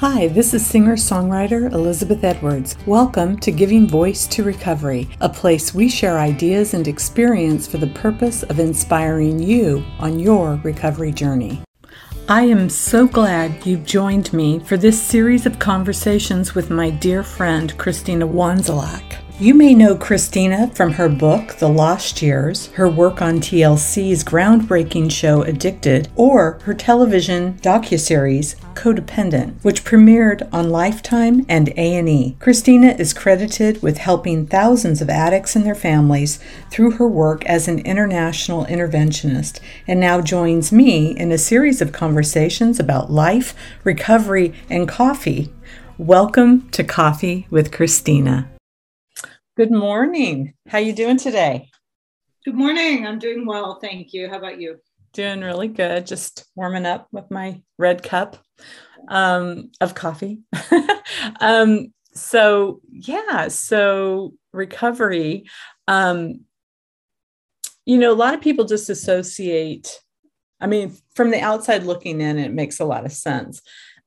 Hi, this is singer songwriter Elizabeth Edwards. Welcome to Giving Voice to Recovery, a place we share ideas and experience for the purpose of inspiring you on your recovery journey. I am so glad you've joined me for this series of conversations with my dear friend Kristina Wandzilak. You may know Kristina from her book, The Lost Years, her work on TLC's groundbreaking show Addicted, or her television docuseries Codependent, which premiered on Lifetime and A&E. Kristina is credited with helping thousands of addicts and their families through her work as an international interventionist and now joins me in a series of conversations about life, recovery, and coffee. Welcome to Coffee with Kristina. Good morning. How you doing today? Good morning. I'm doing well, thank you. How about you? Doing really good. Just warming up with my red cup um, of coffee. um, so yeah, so recovery. Um, you know, a lot of people just associate. I mean, from the outside looking in, it makes a lot of sense.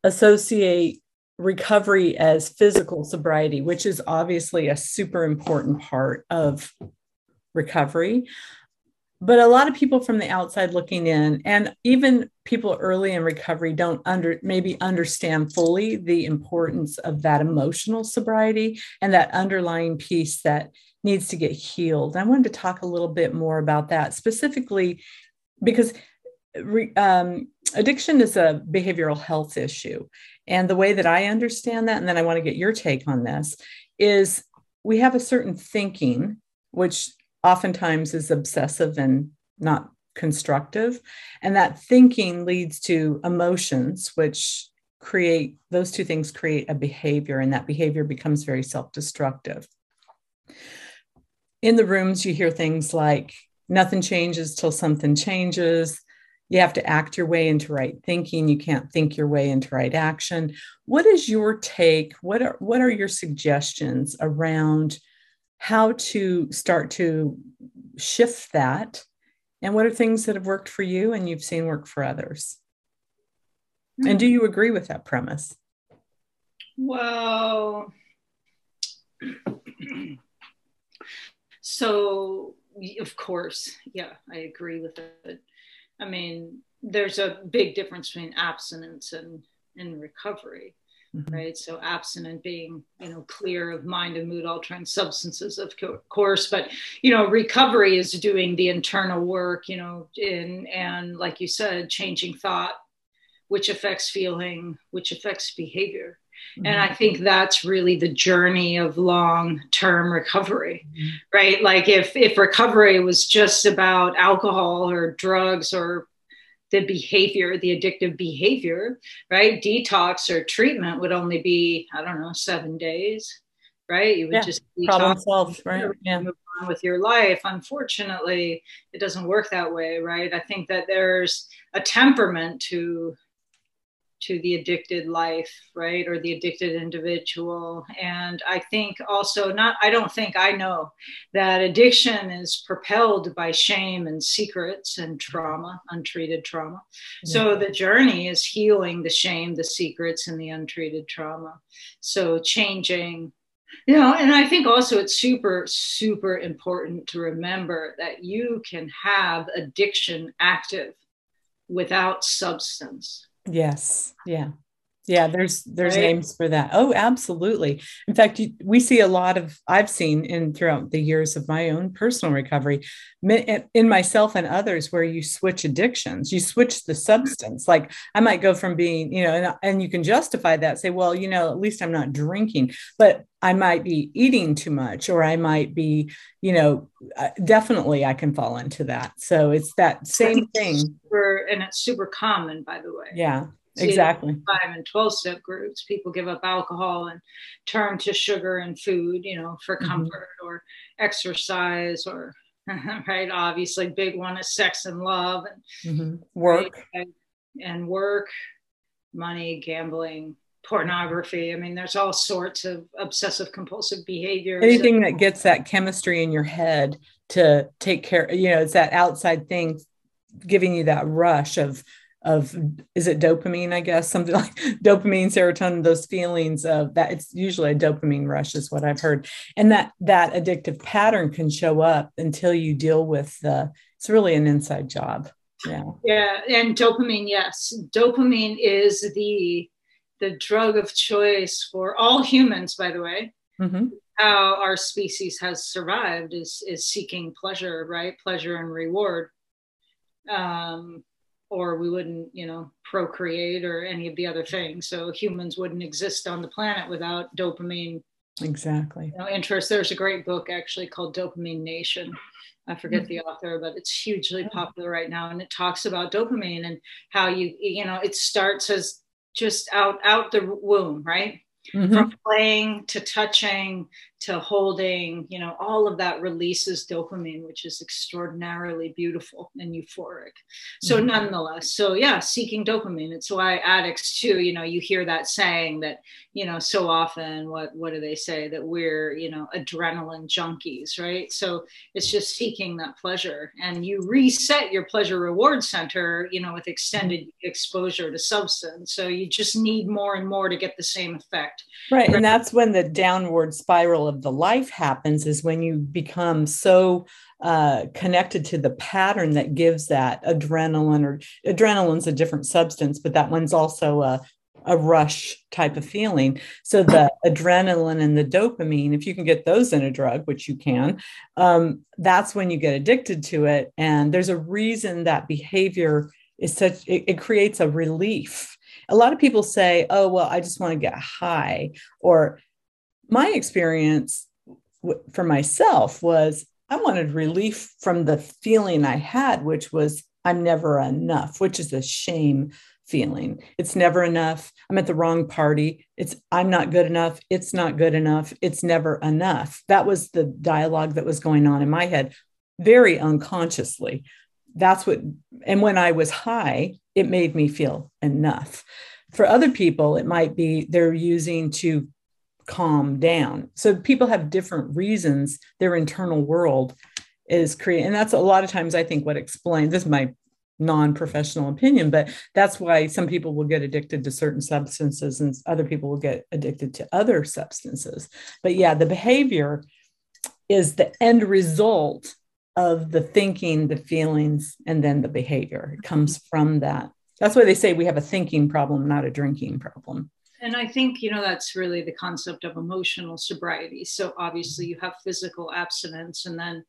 Associate recovery as physical sobriety, which is obviously a super important part of recovery. But a lot of people from the outside looking in, and even people early in recovery, don't under maybe understand fully the importance of that emotional sobriety and that underlying piece that needs to get healed. I wanted to talk a little bit more about that specifically because um, addiction is a behavioral health issue. And the way that I understand that, and then I want to get your take on this, is we have a certain thinking, which oftentimes is obsessive and not constructive. And that thinking leads to emotions, which create those two things create a behavior, and that behavior becomes very self destructive. In the rooms, you hear things like, nothing changes till something changes you have to act your way into right thinking. You can't think your way into right action. What is your take? What are what are your suggestions around how to start to shift that? And what are things that have worked for you and you've seen work for others? Mm-hmm. and do you agree with that premise? Well so of course. Yeah i agree with it I mean, there's a big difference between abstinence and, and recovery, mm-hmm. right? So abstinent being, you know, clear of mind and mood altering substances, of course, but you know, recovery is doing the internal work, you know, in and like you said, changing thought, which affects feeling, which affects behavior. Mm-hmm. And I think that's really the journey of long term recovery, mm-hmm. right? Like if, if recovery was just about alcohol or drugs or the behavior, the addictive behavior, right? Detox or treatment would only be, I don't know, seven days, right? You would yeah. just problem solved, right? Yeah. Move on with your life. Unfortunately, it doesn't work that way, right? I think that there's a temperament to to the addicted life, right? Or the addicted individual. And I think also, not, I don't think I know that addiction is propelled by shame and secrets and mm-hmm. trauma, untreated trauma. So the journey is healing the shame, the secrets, and the untreated trauma. So changing you know and i think also it's super super important to remember that you can have addiction active without substance Yes. Yeah. Yeah, there's there's right. names for that. Oh, absolutely. In fact, you, we see a lot of I've seen in throughout the years of my own personal recovery, eh, in myself and others, where you switch addictions, you switch the substance. Like I might go from being, you know, and, and you can justify that, say, well, you know, at least I'm not drinking, but I might be eating too much, or I might be, you know, definitely I can fall into that. So it's that same thing. Super, and it's super common, by the way. Yeah exactly five and 12 step groups people give up alcohol and turn to sugar and food you know for mm-hmm. comfort mm-hmm. or exercise or right obviously big one is sex and love and mm-hmm. work right? and work money gambling pornography i mean there's all sorts of obsessive compulsive behavior anything that gets that chemistry in your head to take care you know it's that outside thing giving you that rush of of is it dopamine i guess? Something like dopamine serotonin those feelings of that it's usually a dopamine rush is what i've heard. And that that addictive pattern can show up until you deal with the it's really an inside job. Yeah. Yeah and dopamine yes. Dopamine is the the drug of choice for all humans by the way. Mm-hmm. how our species has survived is is seeking pleasure right? Pleasure and reward. Um or we wouldn't, you know, procreate or any of the other things. So humans wouldn't exist on the planet without dopamine. Exactly. You know, interest. There's a great book actually called Dopamine Nation. I forget mm-hmm. the author, but it's hugely popular right now, and it talks about dopamine and how you, you know, it starts as just out out the womb, right? Mm-hmm. From playing to touching to holding, you know, all of that releases dopamine, which is extraordinarily beautiful and euphoric. So, mm-hmm. nonetheless, so yeah, seeking dopamine. It's why addicts too, you know, you hear that saying that, you know, so often what what do they say that we're, you know, adrenaline junkies, right? So it's just seeking that pleasure, and you reset your pleasure reward center, you know, with extended exposure to substance. So you just need more and more to get the same effect. Right, and that's when the downward spiral of the life happens is when you become so uh, connected to the pattern that gives that adrenaline or adrenaline's a different substance but that one's also a, a rush type of feeling. So the adrenaline and the dopamine if you can get those in a drug which you can um, that's when you get addicted to it. And there's a reason that behavior is such it, it creates a relief. A lot of people say oh well i just want to get high or my experience for myself was I wanted relief from the feeling I had, which was I'm never enough, which is a shame feeling. It's never enough. I'm at the wrong party. It's I'm not good enough. It's not good enough. It's never enough. That was the dialogue that was going on in my head very unconsciously. That's what and when I was high, it made me feel enough. For other people, it might be they're using to calm down. So people have different reasons their internal world is created. And that's a lot of times I think what explains this is my non-professional opinion, but that's why some people will get addicted to certain substances and other people will get addicted to other substances. But yeah, the behavior is the end result of the thinking, the feelings, and then the behavior. It comes from that. That's why they say we have a thinking problem, not a drinking problem and I think, you know, that's really the concept of emotional sobriety. So obviously you have physical abstinence and then.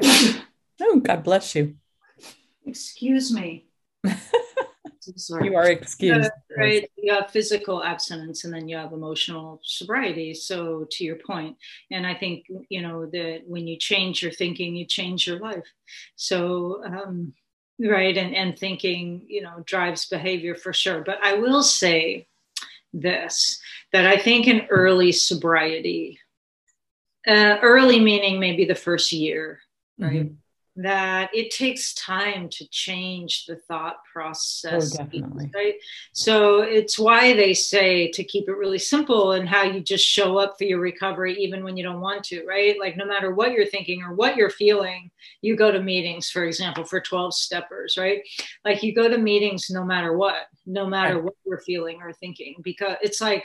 oh, God bless you. Excuse me. you are excused. Uh, right. You have physical abstinence and then you have emotional sobriety. So, to your point, and I think, you know, that when you change your thinking, you change your life. So, um, right and and thinking you know drives behavior for sure. But i will say this that i think in early sobriety uh, early meaning maybe the first year right? Mm-hmm that it takes time to change the thought oh, process. Oh, definitely. Right. So it's why they say to keep it really simple and how you just show up for your recovery even when you don't want to, right? Like no matter what you're thinking or what you're feeling, you go to meetings, for example, for 12 steppers, right? Like you go to meetings no matter what, no matter what you're feeling or thinking, because it's like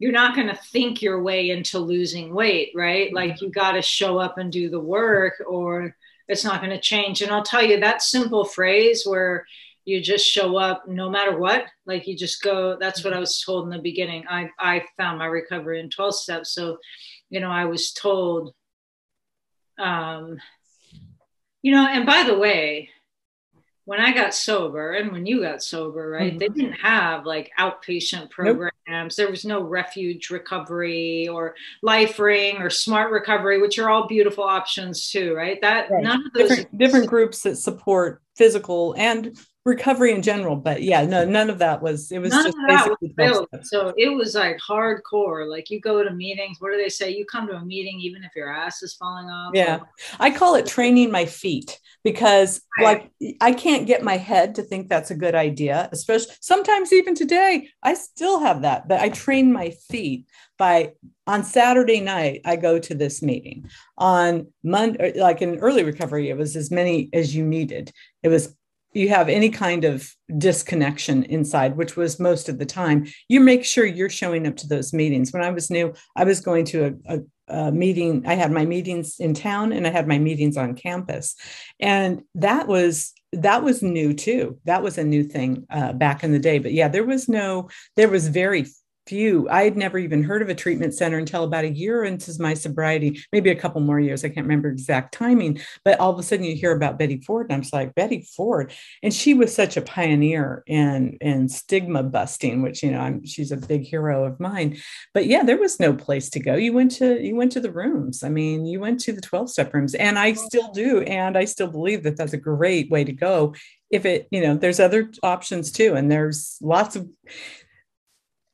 you're not going to think your way into losing weight, right? Like mm-hmm. you got to show up and do the work or it's not going to change. And I'll tell you that simple phrase where you just show up no matter what, like you just go, that's what I was told in the beginning. I, I found my recovery in 12 steps. So, you know, I was told, um, you know, and by the way, when I got sober and when you got sober, right, mm-hmm. they didn't have like outpatient programs. Nope. There was no refuge recovery or life ring or smart recovery, which are all beautiful options too, right? That right. none of those different, different groups that support physical and recovery in general. But yeah, no, none of that was. It was None just of that basically was. So it was like hardcore. Like you go to meetings. What do they say? You come to a meeting even if your ass is falling off. Yeah, I call it training my feet because like I can't get my head to think that's a good idea. Especially sometimes even today, I still have that, but I train my feet by on Saturday night, I go to this meeting. On Monday, er, like in early recovery, it was as many as you needed. It was you have any kind of disconnection inside, which was most of the time, you make sure you're showing up to those meetings. When I was new, I was going to a, a, a, meeting. I had my meetings in town and I had my meetings on campus, and that was that was new too. That was a new thing uh, back in the day. But yeah, there was no, there was very few. I had never even heard of a treatment center until about a year into my sobriety, maybe a couple more years. I can't remember exact timing, but all of a sudden you hear about Betty Ford, and I'm just like Betty Ford, and she was such a pioneer in in stigma busting, which you know I'm she's a big hero of mine. But yeah, there was no place to go. You went to you went to the rooms. I mean, you went to the 12 step rooms, and I still do, and I still believe that that's a great way to go if it you know there's other options too and there's lots of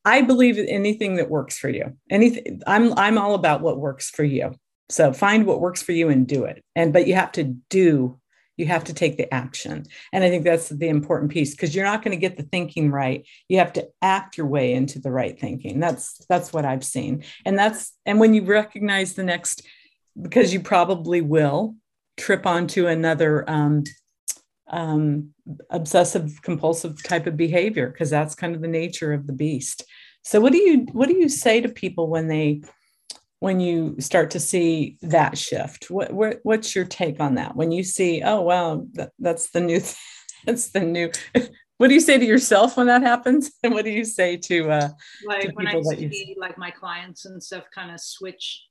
I believe anything that works for you. Anything I'm I'm all about what works for you. So find what works for you and do it. And but you have to do you have to take the action. And I think that's the important piece because you're not going to get the thinking right. You have to act your way into the right thinking. That's that's what I've seen. And that's and when you recognize the next because you probably will trip onto another um, um, obsessive compulsive type of behavior because that's kind of the nature of the beast. So what do you what do you say to people when they when you start to see that shift? What, what what's your take on that? When you see oh wow that, that's the new that's the new what do you say to yourself when that happens? And what do you say to uh like to when i see you... like my clients and stuff kind of switch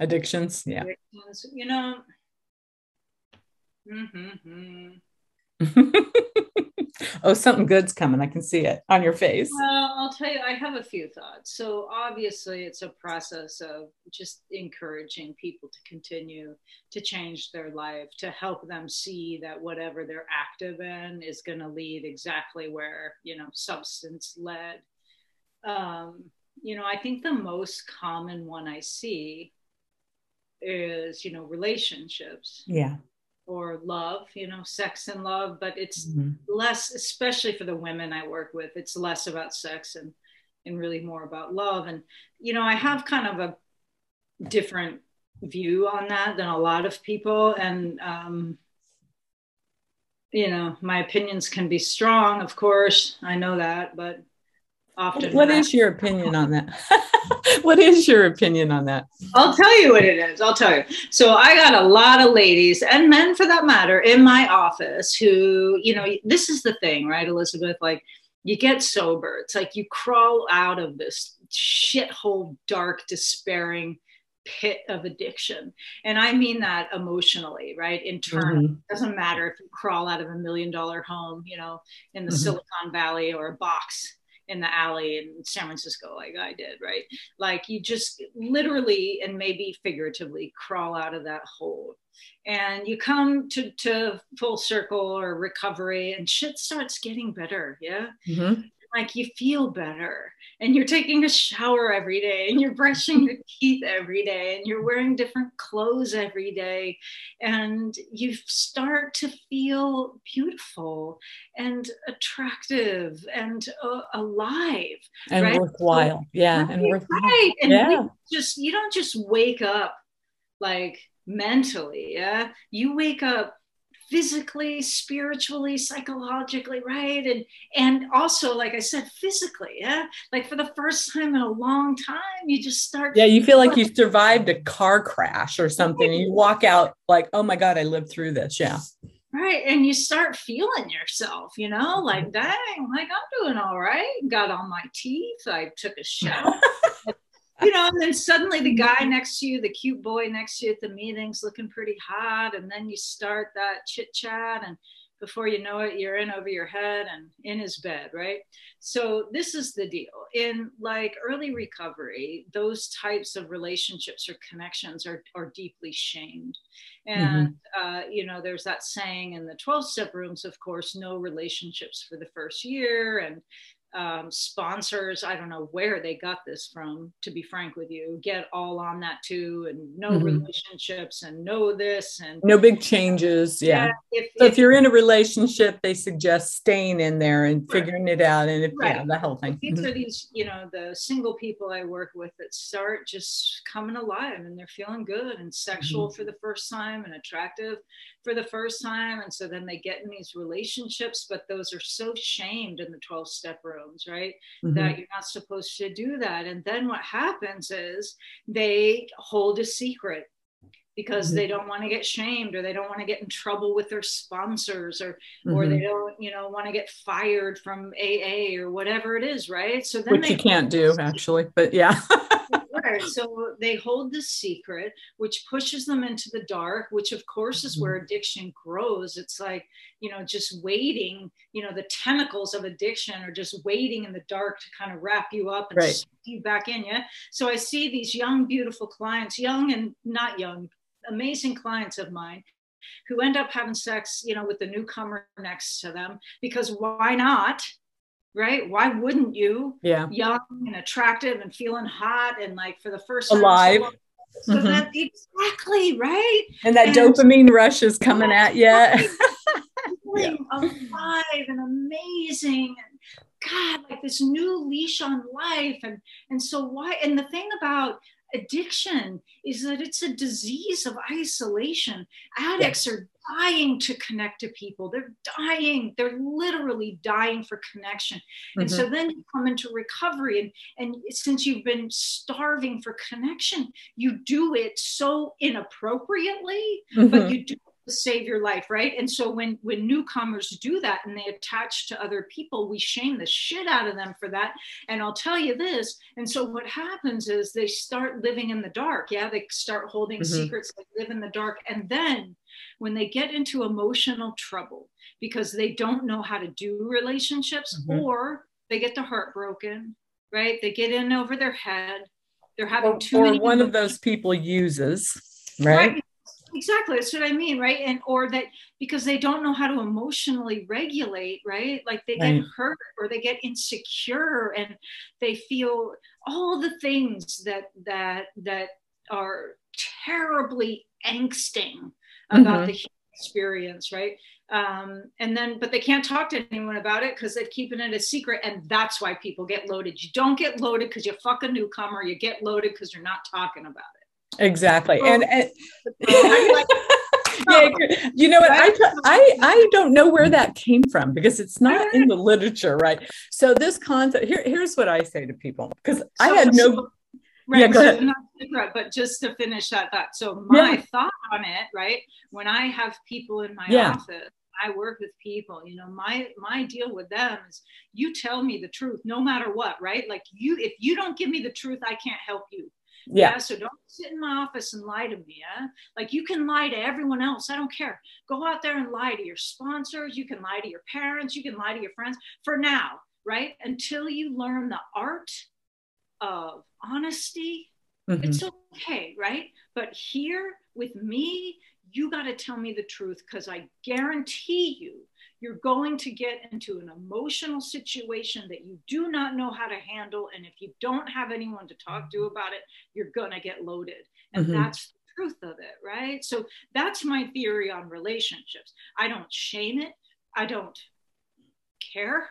addictions? Yeah. addictions, you know? Mm-hmm. oh, something good's coming. I can see it on your face. Well, I'll tell you, I have a few thoughts. So, obviously, it's a process of just encouraging people to continue to change their life, to help them see that whatever they're active in is going to lead exactly where, you know, substance led. Um, you know, I think the most common one I see is, you know, relationships. Yeah or love, you know, sex and love, but it's mm-hmm. less, especially for the women I work with, it's less about sex and and really more about love. And you know, I have kind of a different view on that than a lot of people, and um, you know, my opinions can be strong, of course, I know that, but often. What is your opinion on that? what is your opinion on that? I'll tell you what it is. I'll tell you. So I got a lot of ladies and men for that matter in my office who, you know, this is the thing, right, Elizabeth? Like you get sober. It's like you crawl out of this shithole, dark, despairing pit of addiction. And I mean that emotionally, right? Internally. Mm-hmm. Doesn't matter if you crawl out of a million dollar home, you know, in the mm-hmm. Silicon Valley or a box in the alley in San Francisco, like I did, right? Like you just literally and maybe figuratively crawl out of that hole. And you come to, to full circle or recovery, and shit starts getting better. Yeah. Mm-hmm like you feel better and you're taking a shower every day and you're brushing your teeth every day and you're wearing different clothes every day and you start to feel beautiful and attractive and uh, alive and right? worthwhile so, yeah and worthwhile right and yeah. just you don't just wake up like mentally yeah you wake up physically spiritually psychologically right? And and also like i said physically yeah? Like for the first time in a long time you just start yeah you feel like you survived a car crash or something and you walk out like oh my god i lived through this yeah. Right and you start feeling yourself you know? Mm-hmm. Like dang like i'm doing all right. Got all my teeth i took a shower you know, and then suddenly the guy next to you, the cute boy next to you at the meeting's looking pretty hot. And then you start that chit chat and before you know it you're in over your head and in his bed right so this is the deal in like early recovery those types of relationships or connections are, are deeply shamed and mm-hmm. uh, you know there's that saying in the 12 step rooms of course no relationships for the first year and um, sponsors i don't know where they got this from to be frank with you get all on that too and no mm-hmm. relationships and know this and no big changes yeah, yeah if, so if, if, you're in a relationship they suggest staying in there and right. figuring it out and if right. yeah the whole thing these mm-hmm. are these you know the single people i work with that start just coming alive and they're feeling good and sexual mm-hmm. for the first time and attractive for the first time and so then they get in these relationships but those are so shamed in the 12 step rooms right mm-hmm. that you're not supposed to do that and then what happens is they hold a secret because mm-hmm. they don't want to get shamed or they don't want to get in trouble with their sponsors or mm-hmm. or they don't you know want to get fired from AA or whatever it is right so then which you can't do actually but yeah So they hold the secret, which pushes them into the dark, which of course is where mm-hmm. addiction grows. It's like, you know, just waiting, you know, the tentacles of addiction are just waiting in the dark to kind of wrap you up and right. you back in. Yeah. So I see these young, beautiful clients, young and not young, amazing clients of mine who end up having sex, you know, with the newcomer next to them because why not? Right? Why wouldn't you? Yeah. Young and attractive and feeling hot and like for the first time. Alive. So, mm-hmm. that exactly right. And that and, dopamine rush is coming at you. yeah. alive and amazing and God, like this new leash on life. And and so why and the thing about addiction is that it's a disease of isolation. Addicts are dying to connect to people. They're dying. They're literally dying for connection. Mm-hmm. And so mm-hmm. then you come into recovery, and, and since you've been starving for connection, you do it so inappropriately, mm-hmm. but you do save your life right and so when when newcomers do that and they attach to other people we shame the shit out of them for that and i'll tell you this and so what happens is they start living in the dark yeah they start holding mm-hmm. secrets they live in the dark and then when they get into emotional trouble because they don't know how to do relationships mm-hmm. or they get the heart broken right they get in over their head they're having or, too or many one emotions. of those people uses right? right exactly that's what i mean right and or that because they don't know how to emotionally regulate right like they get right. hurt or they get insecure and they feel all the things that that that are terribly angsting about mm-hmm. the experience right um, and then but they can't talk to anyone about it because they're keeping it a secret and that's why people get loaded you don't get loaded because you fuck a newcomer you get loaded because you're not talking about it Exactly. Oh. And, and yeah, you know what? I, I, I don't know where that came from because it's not in the literature, right? So this concept here, here's what I say to people because so, I had no. So, right, yeah, go ahead. So but just to finish that thought. So my yeah. thought on it, right? When I have people in my yeah. office, I work with people, you know, my my deal with them is you tell me the truth no matter what, right? Like you if you don't give me the truth, I can't help you. Yeah. yeah. So don't sit in my office and lie to me. Yeah. Like you can lie to everyone else. I don't care. Go out there and lie to your sponsors. You can lie to your parents. You can lie to your friends for now, right? Until you learn the art of honesty. Mm-hmm. It's okay, right? But here with me, you got to tell me the truth because I guarantee you you're going to get into an emotional situation that you do not know how to handle. And if you don't have anyone to talk to about it, you're going to get loaded. And mm-hmm. that's the truth of it, right? So that's my theory on relationships. I don't shame it, I don't care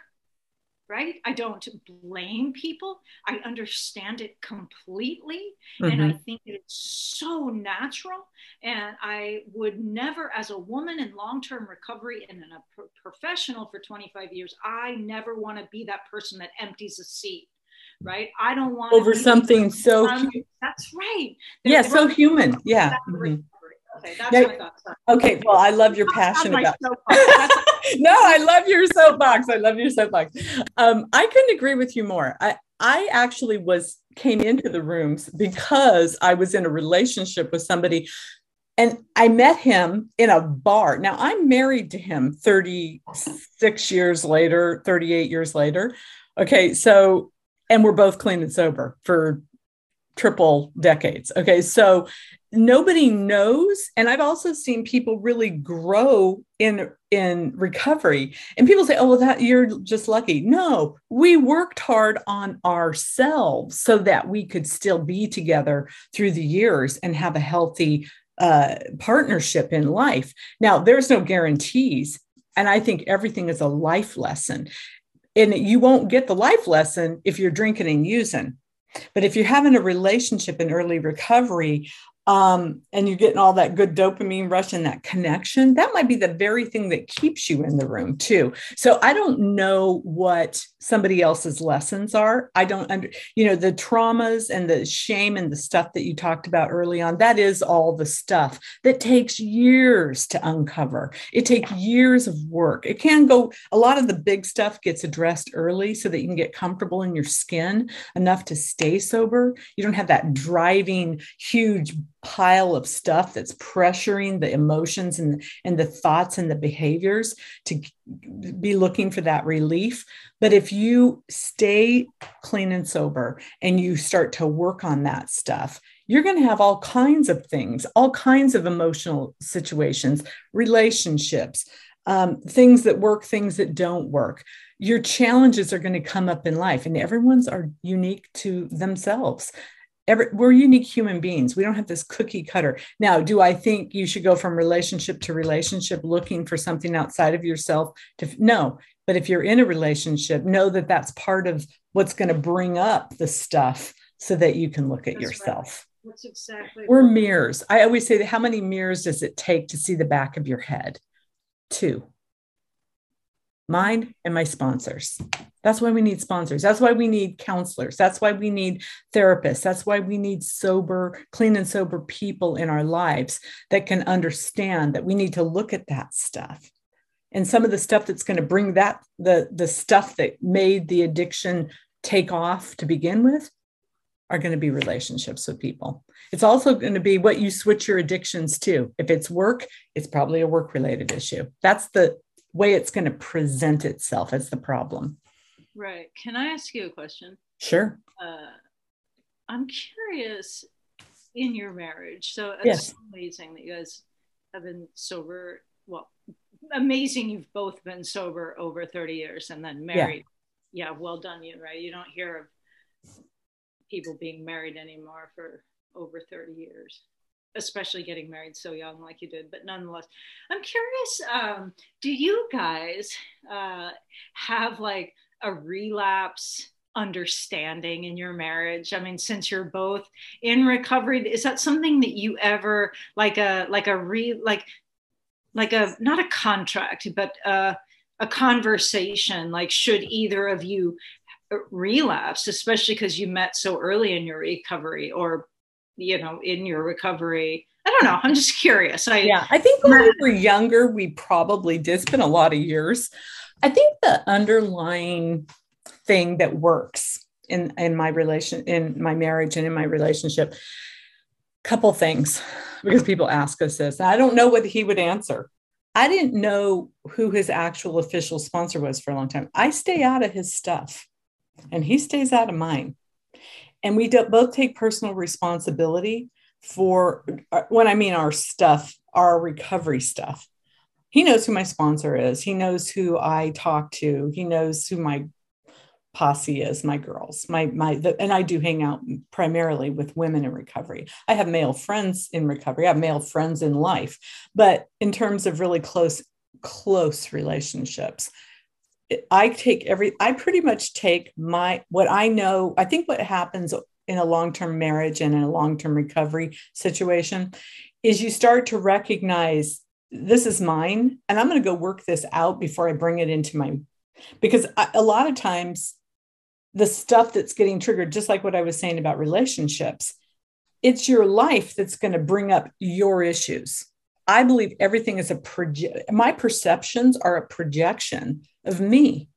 right? I don't blame people. I understand it completely. Mm-hmm. And I mm-hmm. think it's so natural. And I would never, as a woman in long term recovery and a pro- professional for 25 years, I never want to be that person that empties a seat. Right. I don't want over something so. That's right. They're, yeah. So human. Yeah. Mm-hmm. Okay, that's now, my thoughts. Okay, well, I love your passion about. no, I love your soapbox. I love your soapbox. Um, I couldn't agree with you more. I I actually was came into the rooms because I was in a relationship with somebody and I met him in a bar. Now I'm married to him 36 years later, 38 years later. Okay, so and we're both clean and sober for triple decades. Okay, so nobody knows and i've also seen people really grow in in recovery and people say oh well that you're just lucky no we worked hard on ourselves so that we could still be together through the years and have a healthy uh, partnership in life. Now there's no guarantees and i think everything is a life lesson. And you won't get the life lesson if you're drinking and using. But if you're having a relationship in early recovery, um, and you're getting all that good dopamine rush and that connection, that might be the very thing that keeps you in the room too. So I don't know what somebody else's lessons are. I don't under, you know, the traumas and the shame and the stuff that you talked about early on, that is all the stuff that takes years to uncover. It takes years of work. It can go, a lot of the big stuff gets addressed early so that you can get comfortable in your skin enough to stay sober. You don't have that driving, huge pile of stuff that's pressuring the emotions and, and the thoughts and the behaviors to be looking for that relief. But if you stay clean and sober and you start to work on that stuff, you're going to have all kinds of things, all kinds of emotional situations, relationships, um, things that work, things that don't work. Your challenges are going to come up in life, and everyone's are unique to themselves every, we're unique human beings. We don't have this cookie cutter. Now, do I think you should go from relationship to relationship looking for something outside of yourself? To no, but if you're in a relationship, know that that's part of what's going to bring up the stuff so that you can look at that's yourself. Right. That's exactly. We're mirrors. I always say, how many mirrors does it take to see the back of your head? Two mine and my sponsors. That's why we need sponsors. That's why we need counselors. That's why we need therapists. That's why we need sober, clean and sober people in our lives that can understand that we need to look at that stuff. And some of the stuff that's going to bring that the the stuff that made the addiction take off to begin with are going to be relationships with people. It's also going to be what you switch your addictions to. If it's work, it's probably a work related issue. That's the way it's going to present itself as the problem. Right. Can I ask you a question? Sure. Uh, I'm curious in your marriage. So it's yes. amazing that you guys have been sober. Well, amazing you've both been sober over 30 years and then married. Yeah, yeah well done you, right? You don't hear of people being married anymore for over 30 years especially getting married so young like you did but nonetheless i'm curious um, do you guys uh, have like a relapse understanding in your marriage? I mean since you're both in recovery is that something that you ever like a like a re like like a not a contract but uh, a conversation like should either of you relapse especially because you met so early in your recovery or you know in your recovery. I don't know. I'm just curious. I, yeah. I think when we were younger we probably did. Been a lot of years. I think the underlying thing that works in in my relation in my marriage and in my relationship couple things because people ask us this. I don't know what he would answer. I didn't know who his actual official sponsor was for a long time. I stay out of his stuff and he stays out of mine and we both take personal responsibility for uh, when I mean our stuff, our recovery stuff. He knows who my sponsor is. He knows who I talk to. He knows who my posse is, my girls, my my the, and I do hang out primarily with women in recovery. I have male friends in recovery. I have male friends in life, but in terms of really close close relationships, I take every, I pretty much take my, what I know. I think what happens in a long term marriage and in a long term recovery situation is you start to recognize this is mine and I'm going to go work this out before I bring it into my, because I, a lot of times the stuff that's getting triggered, just like what I was saying about relationships, it's your life that's going to bring up your issues. I believe everything is a project. My perceptions are a projection of me.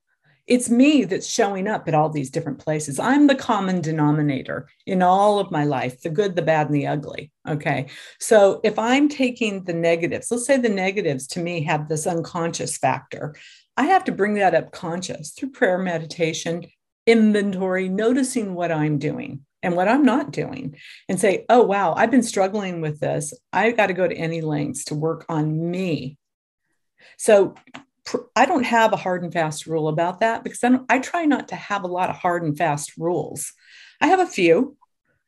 it's me that's showing up at all these different places. I'm the common denominator in all of my life the good, the bad, and the ugly. Okay. So if I'm taking the negatives, let's say the negatives to me have this unconscious factor, I have to bring that up conscious through prayer, meditation, inventory, noticing what I'm doing and what I'm not doing, and say, oh, wow, I've been struggling with this. I've got to go to any lengths to work on me. So I don't have a hard and fast rule about that because I, I try not to have a lot of hard and fast rules. I have a few,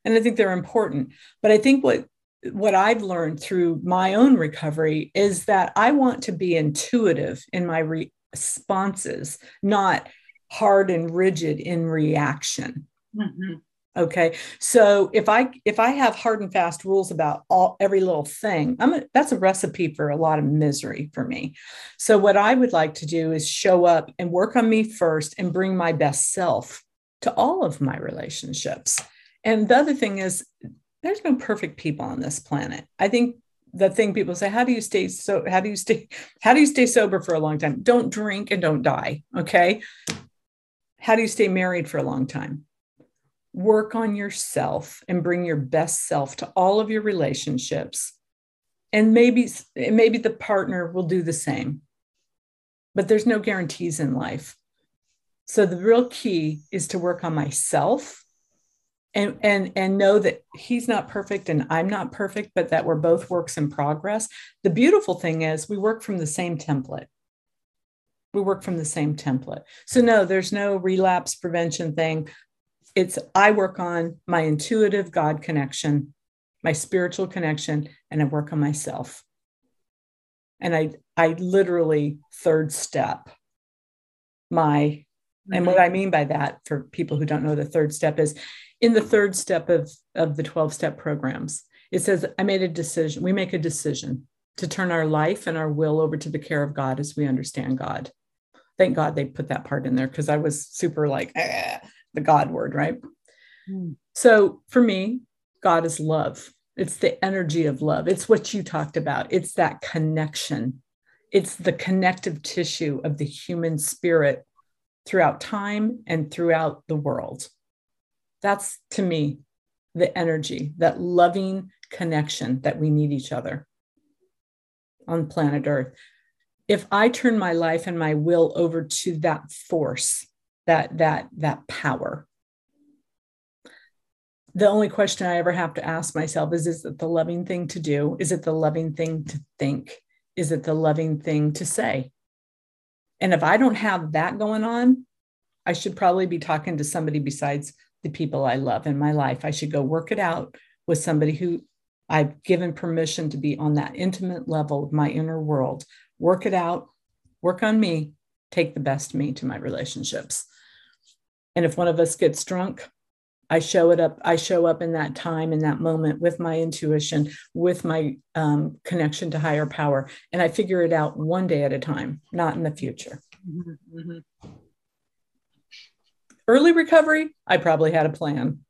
and I think they're important. But I think what what I've learned through my own recovery is that I want to be intuitive in my responses, not hard and rigid in reaction. Mm-hmm. Okay. So if I if I have hard and fast rules about all every little thing, I'm a, that's a recipe for a lot of misery for me. So what I would like to do is show up and work on me first and bring my best self to all of my relationships. And the other thing is there's no perfect people on this planet. I think the thing people say, how do you stay so how do you stay how do you stay sober for a long time? Don't drink and don't die. Okay. How do you stay married for a long time? Work on yourself and bring your best self to all of your relationships. And maybe maybe the partner will do the same but there's no guarantees in life. So the real key is to work on myself and and and know that he's not perfect and I'm not perfect but that we're both works in progress. The beautiful thing is we work from the same template. We work from the same template. So no there's no relapse prevention thing it's I work on my intuitive God connection, my spiritual connection, and I work on myself. And I I literally third step my and what mm-hmm. I mean by that for people who don't know the third step is in the third step of, of the 12 step programs, it says, I made a decision. We make a decision to turn our life and our will over to the care of God as we understand God. Thank God they put that part in there because I was super like, ah the God word, right? Mm. So for me, God is love. It's the energy of love. It's what you talked about. It's that connection. It's the connective tissue of the human spirit throughout time and throughout the world. That's to me the energy, that loving connection that we need each other on planet Earth. If I turn my life and my will over to that force, that that that power. The only question i ever have to ask myself is is it the loving thing to do? Is it the loving thing to think? Is it the loving thing to say? And if i don't have that going on i should probably be talking to somebody besides the people i love in my life. I should go work it out with somebody who i've given permission to be on that intimate level of my inner world. Work it out. Work on me. Take the best me to my relationships and if one of us gets drunk, I show it up. I show up in that time, in that moment, with my intuition, with my um, connection to higher power, and I figure it out one day at a time, not in the future. Mm-hmm. mm-hmm. Early recovery, I probably had a plan.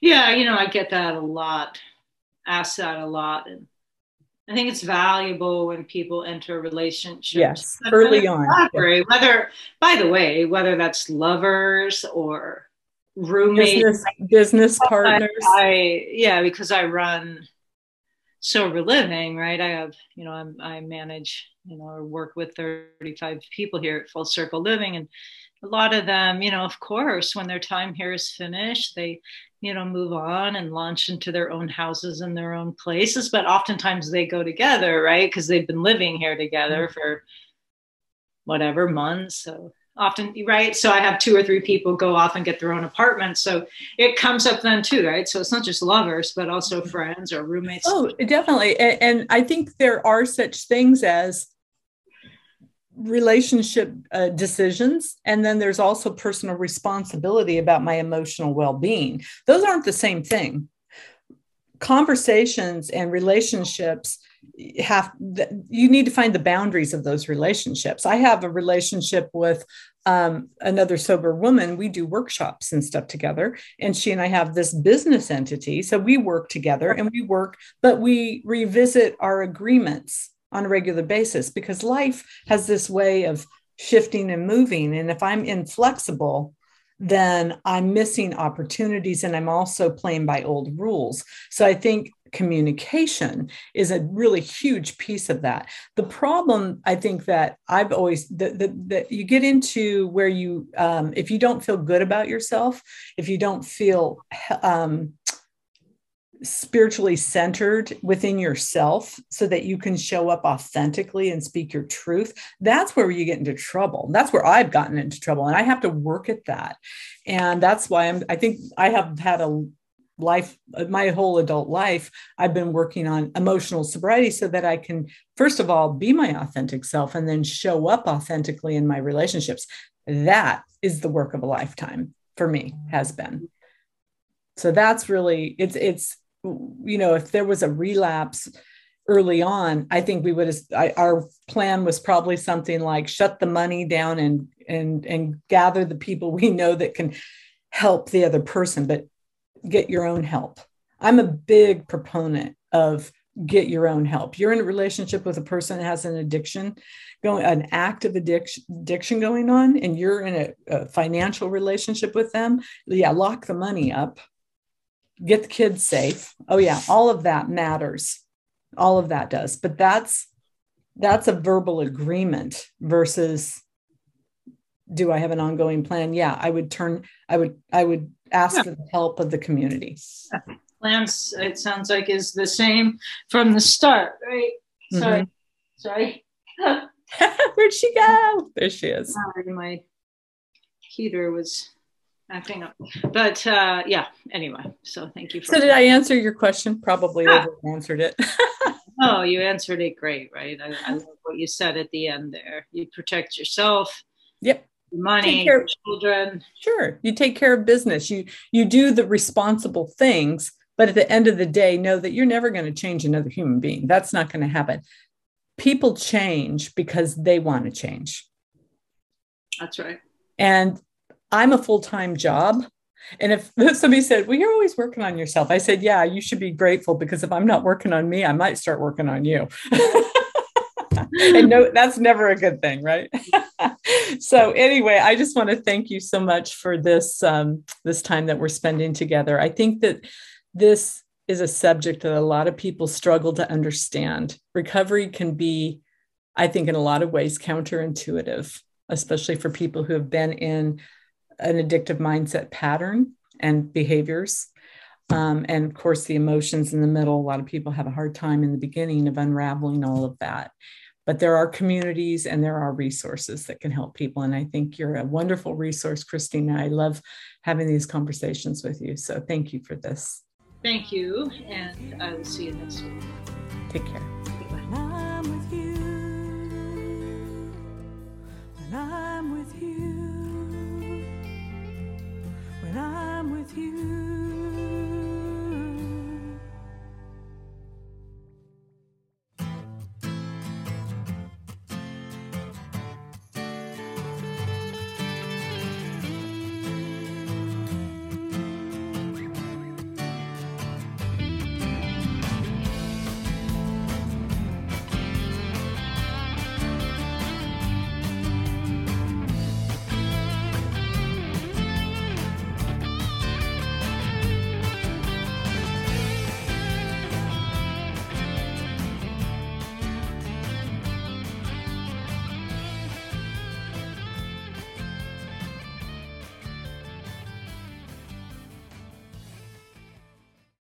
Yeah, you know, I get that a lot, ask that a lot, and I think it's valuable when people enter relationships. Yes, early on. Whether, by the way, whether that's lovers or roommates, business, business partners. I, yeah, because I run sober living, right? I have, you know, I'm, I manage, you know, or work with 35 people here at Full Circle Living, and a lot of them, you know, of course, when their time here is finished, they you know move on and launch into their own houses and their own places but oftentimes they go together right because they've been living here together mm-hmm. for whatever months so often right so i have two or three people go off and get their own apartments so it comes up then too right so it's not just lovers but also mm-hmm. friends or roommates oh definitely and, and i think there are such things as relationship uh, decisions and then there's also personal responsibility about my emotional well-being. Those aren't the same thing. Conversations and relationships have you need to find the boundaries of those relationships. I have a relationship with um, another sober woman. We do workshops and stuff together and she and i have this business entity. So we work together and we work but we revisit our agreements on a regular basis because life has this way of shifting and moving. And if I'm inflexible, then I'm missing opportunities and I'm also playing by old rules. So I think communication is a really huge piece of that. The problem, I think that I've always that that you get into where you, um, if you don't feel good about yourself, if you don't feel um, spiritually centered within yourself so that you can show up authentically and speak your truth that's where you get into trouble. That's where i've gotten into trouble and i have to work at that. And that's why i'm i think i have had a life my whole adult life i've been working on emotional sobriety so that i can first of all be my authentic self and then show up authentically in my relationships. That is the work of a lifetime for me has been. So that's really it's it's you know, if there was a relapse early on, I think we would have, our plan was probably something like shut the money down and, and, and gather the people we know that can help the other person, but get your own help. I'm a big proponent of get your own help. You're in a relationship with a person that has an addiction going, an active addiction, addiction going on, and you're in a, a financial relationship with them. Yeah, lock the money up get the kids safe. Oh yeah, all of that matters. All of that does. But that's that's a verbal agreement versus do I have an ongoing plan? Yeah, I would turn I would I would ask yeah. for the help of the community. Plans it sounds like is the same from the start, right? Sorry. Mm-hmm. Sorry. Where'd she go? There she is. Sorry, my heater was acting up. But uh, yeah, anyway, so thank you. For so did I answer your question? Probably answered it. oh, you answered it great, right? I, I, love what you said at the end there. You protect yourself. Yep. Money, your children. Sure. You take care of business. You you do the responsible things, but at the end of the day, know that you're never going to change another human being. That's not going to happen. People change because they want to change. That's right. And I'm a full time job. And if somebody said, Well, you're always working on yourself, I said, Yeah, you should be grateful because if I'm not working on me, I might start working on you. and no, that's never a good thing, right? so anyway, I just want to thank you so much for this um, this time that we're spending together. I think that this is a subject that a lot of people struggle to understand. Recovery can be, I think, in a lot of ways counterintuitive, especially for people who have been in an addictive mindset pattern and behaviors. Um, and of course, the emotions in the middle. A lot of people have a hard time in the beginning of unraveling all of that. But there are communities and there are resources that can help people. And I think you're a wonderful resource, Kristina. I love having these conversations with you. So thank you for this. Thank you. And I will see you next week. Take care. with you.